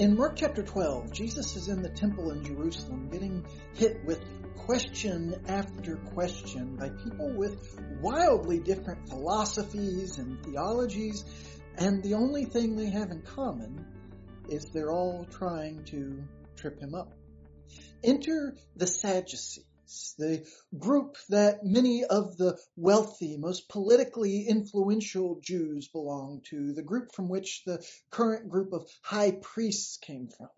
In Mark chapter 12, Jesus is in the temple in Jerusalem getting hit with question after question by people with wildly different philosophies and theologies, and the only thing they have in common is they're all trying to trip him up. Enter the Sadducees the group that many of the wealthy, most politically influential Jews belong to, the group from which the current group of high priests came from.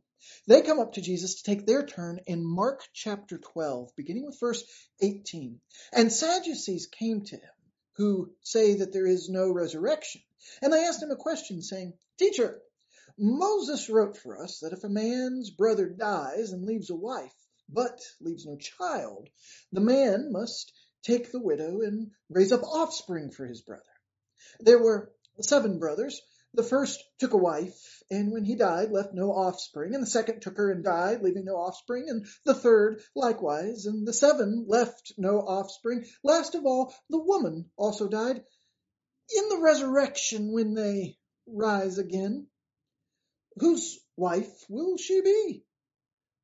They come up to Jesus to take their turn in Mark chapter 12, beginning with verse 18. And Sadducees came to him, who say that there is no resurrection. And they asked him a question, saying, Teacher, Moses wrote for us that if a man's brother dies and leaves a wife, but leaves no child, the man must take the widow and raise up offspring for his brother. There were seven brothers. The first took a wife, and when he died, left no offspring, and the second took her and died, leaving no offspring, and the third likewise, and the seven left no offspring. Last of all, the woman also died. In the resurrection, when they rise again, whose wife will she be?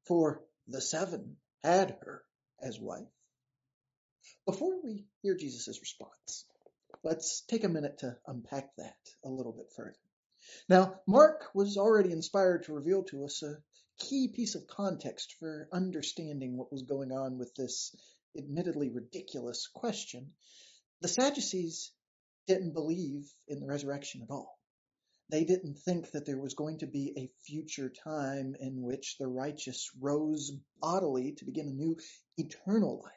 For the seven had her as wife. Before we hear Jesus' response, let's take a minute to unpack that a little bit further. Now, Mark was already inspired to reveal to us a key piece of context for understanding what was going on with this admittedly ridiculous question. The Sadducees didn't believe in the resurrection at all. They didn't think that there was going to be a future time in which the righteous rose bodily to begin a new eternal life.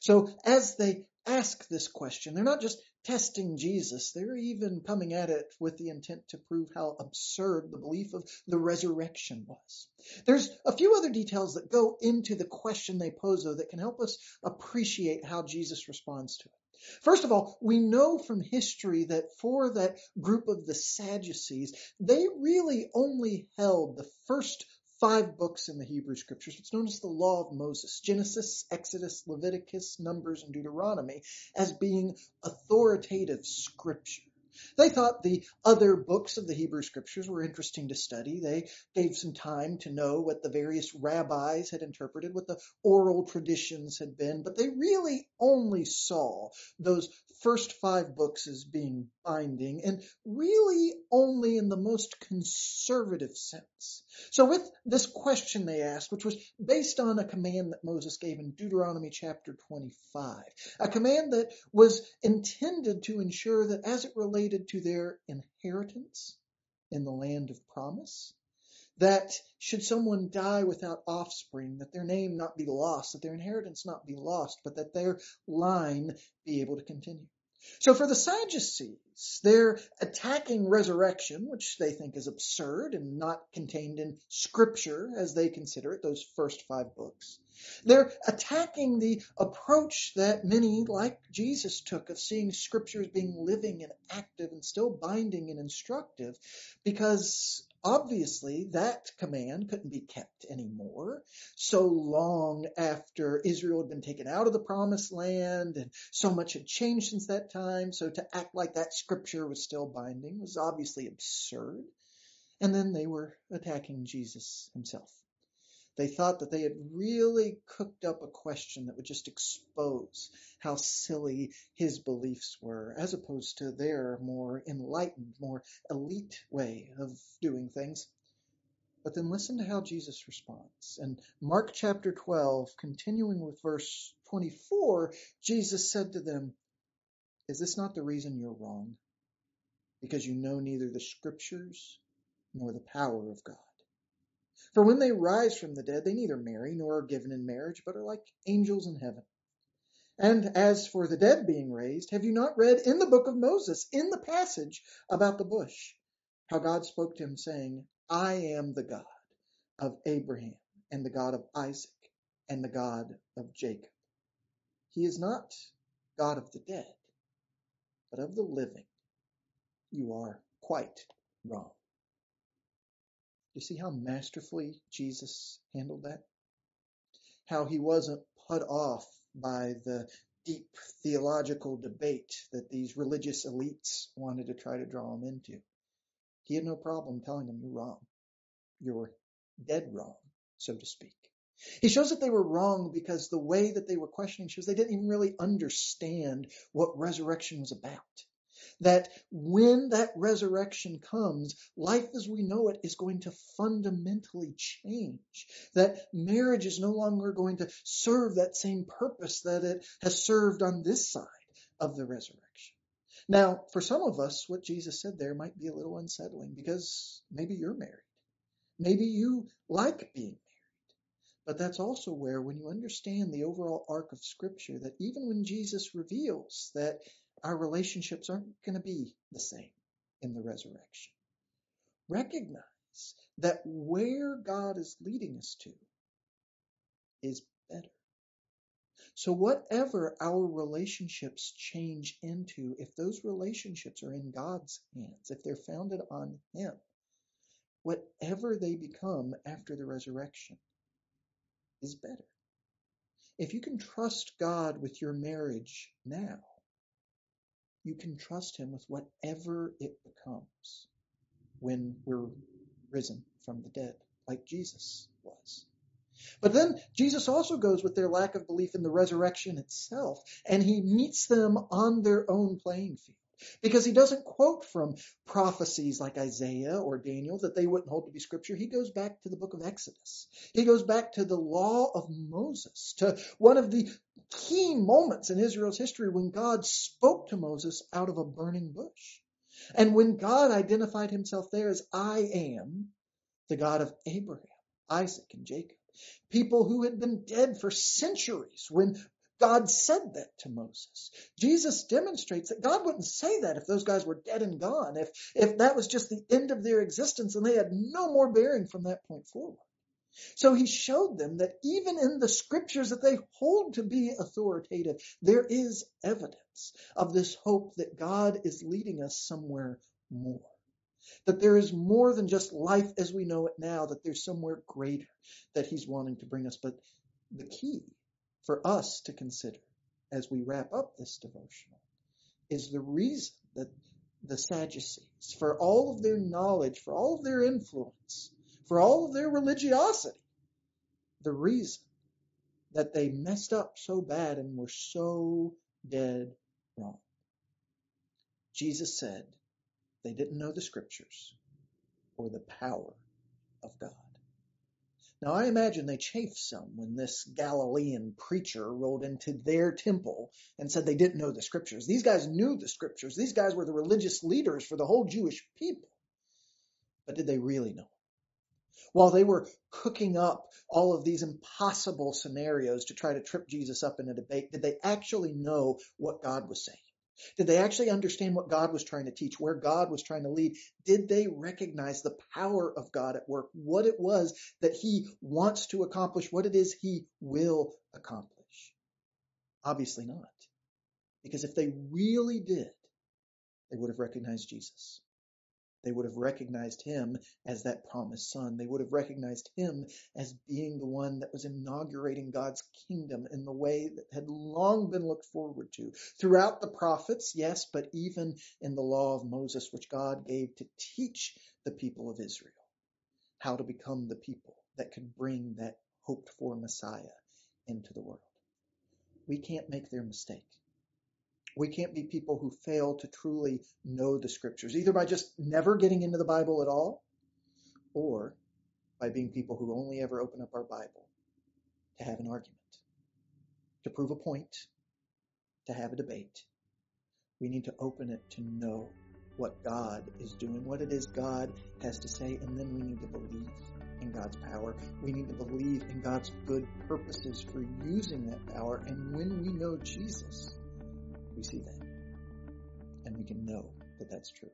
So as they ask this question, they're not just testing Jesus, they're even coming at it with the intent to prove how absurd the belief of the resurrection was. There's a few other details that go into the question they pose, though, that can help us appreciate how Jesus responds to it. First of all, we know from history that for that group of the Sadducees, they really only held the first five books in the Hebrew scriptures. It's known as the Law of Moses Genesis, Exodus, Leviticus, Numbers, and Deuteronomy as being authoritative scripture. They thought the other books of the Hebrew scriptures were interesting to study. They gave some time to know what the various rabbis had interpreted, what the oral traditions had been, but they really only saw those first five books as being binding and really only in the most conservative sense. So with this question they asked, which was based on a command that Moses gave in Deuteronomy chapter 25, a command that was intended to ensure that as it related to their inheritance in the land of promise, that should someone die without offspring, that their name not be lost, that their inheritance not be lost, but that their line be able to continue. So for the Sadducees, they're attacking resurrection, which they think is absurd and not contained in scripture as they consider it, those first five books. They're attacking the approach that many, like Jesus, took of seeing scriptures being living and active and still binding and instructive because obviously that command couldn't be kept anymore. So long after Israel had been taken out of the promised land and so much had changed since that time. So to act like that scripture was still binding was obviously absurd. And then they were attacking Jesus himself. They thought that they had really cooked up a question that would just expose how silly his beliefs were, as opposed to their more enlightened, more elite way of doing things. But then listen to how Jesus responds. In Mark chapter 12, continuing with verse 24, Jesus said to them, Is this not the reason you're wrong? Because you know neither the scriptures nor the power of God. For when they rise from the dead, they neither marry nor are given in marriage, but are like angels in heaven. And as for the dead being raised, have you not read in the book of Moses, in the passage about the bush, how God spoke to him, saying, I am the God of Abraham, and the God of Isaac, and the God of Jacob. He is not God of the dead, but of the living. You are quite wrong. You see how masterfully Jesus handled that? How he wasn't put off by the deep theological debate that these religious elites wanted to try to draw him into. He had no problem telling them you're wrong. you're dead wrong, so to speak. He shows that they were wrong because the way that they were questioning shows they didn't even really understand what resurrection was about. That when that resurrection comes, life as we know it is going to fundamentally change. That marriage is no longer going to serve that same purpose that it has served on this side of the resurrection. Now, for some of us, what Jesus said there might be a little unsettling because maybe you're married. Maybe you like being married. but that's also where, when you understand the overall arc of Scripture, that even when Jesus reveals that our relationships aren't going to be the same in the resurrection, recognize that where God is leading us to is better. So, whatever our relationships change into, if those relationships are in God's hands, if they're founded on Him, whatever they become after the resurrection is better. If you can trust God with your marriage now, you can trust Him with whatever it becomes when we're risen from the dead, like Jesus was. But then Jesus also goes with their lack of belief in the resurrection itself, and he meets them on their own playing field because he doesn't quote from prophecies like Isaiah or Daniel that they wouldn't hold to be scripture. He goes back to the book of Exodus. He goes back to the law of Moses, to one of the key moments in Israel's history when God spoke to Moses out of a burning bush. And when God identified himself there as I am, the God of Abraham, Isaac, and Jacob, people who had been dead for centuries when God said that to Moses. Jesus demonstrates that God wouldn't say that if those guys were dead and gone, if, if that was just the end of their existence and they had no more bearing from that point forward. So he showed them that even in the scriptures that they hold to be authoritative, there is evidence of this hope that God is leading us somewhere more. That there is more than just life as we know it now, that there's somewhere greater that he's wanting to bring us. But the key for us to consider as we wrap up this devotional is the reason that the Sadducees, for all of their knowledge, for all of their influence, for all of their religiosity, the reason that they messed up so bad and were so dead wrong. Jesus said they didn't know the scriptures or the power of God. Now I imagine they chafed some when this Galilean preacher rolled into their temple and said they didn't know the scriptures. These guys knew the scriptures. These guys were the religious leaders for the whole Jewish people. But did they really know? While they were cooking up all of these impossible scenarios to try to trip Jesus up in a debate, did they actually know what God was saying? Did they actually understand what God was trying to teach, where God was trying to lead? Did they recognize the power of God at work, what it was that He wants to accomplish, what it is He will accomplish? Obviously not. Because if they really did, they would have recognized Jesus. They would have recognized him as that promised son. They would have recognized him as being the one that was inaugurating God's kingdom in the way that had long been looked forward to throughout the prophets, yes, but even in the law of Moses, which God gave to teach the people of Israel how to become the people that could bring that hoped for Messiah into the world. We can't make their mistake. We can't be people who fail to truly know the scriptures, either by just never getting into the Bible at all, or by being people who only ever open up our Bible to have an argument, to prove a point, to have a debate. We need to open it to know what God is doing, what it is God has to say, and then we need to believe in God's power. We need to believe in God's good purposes for using that power. And when we know Jesus, we see that. And we can know that that's true.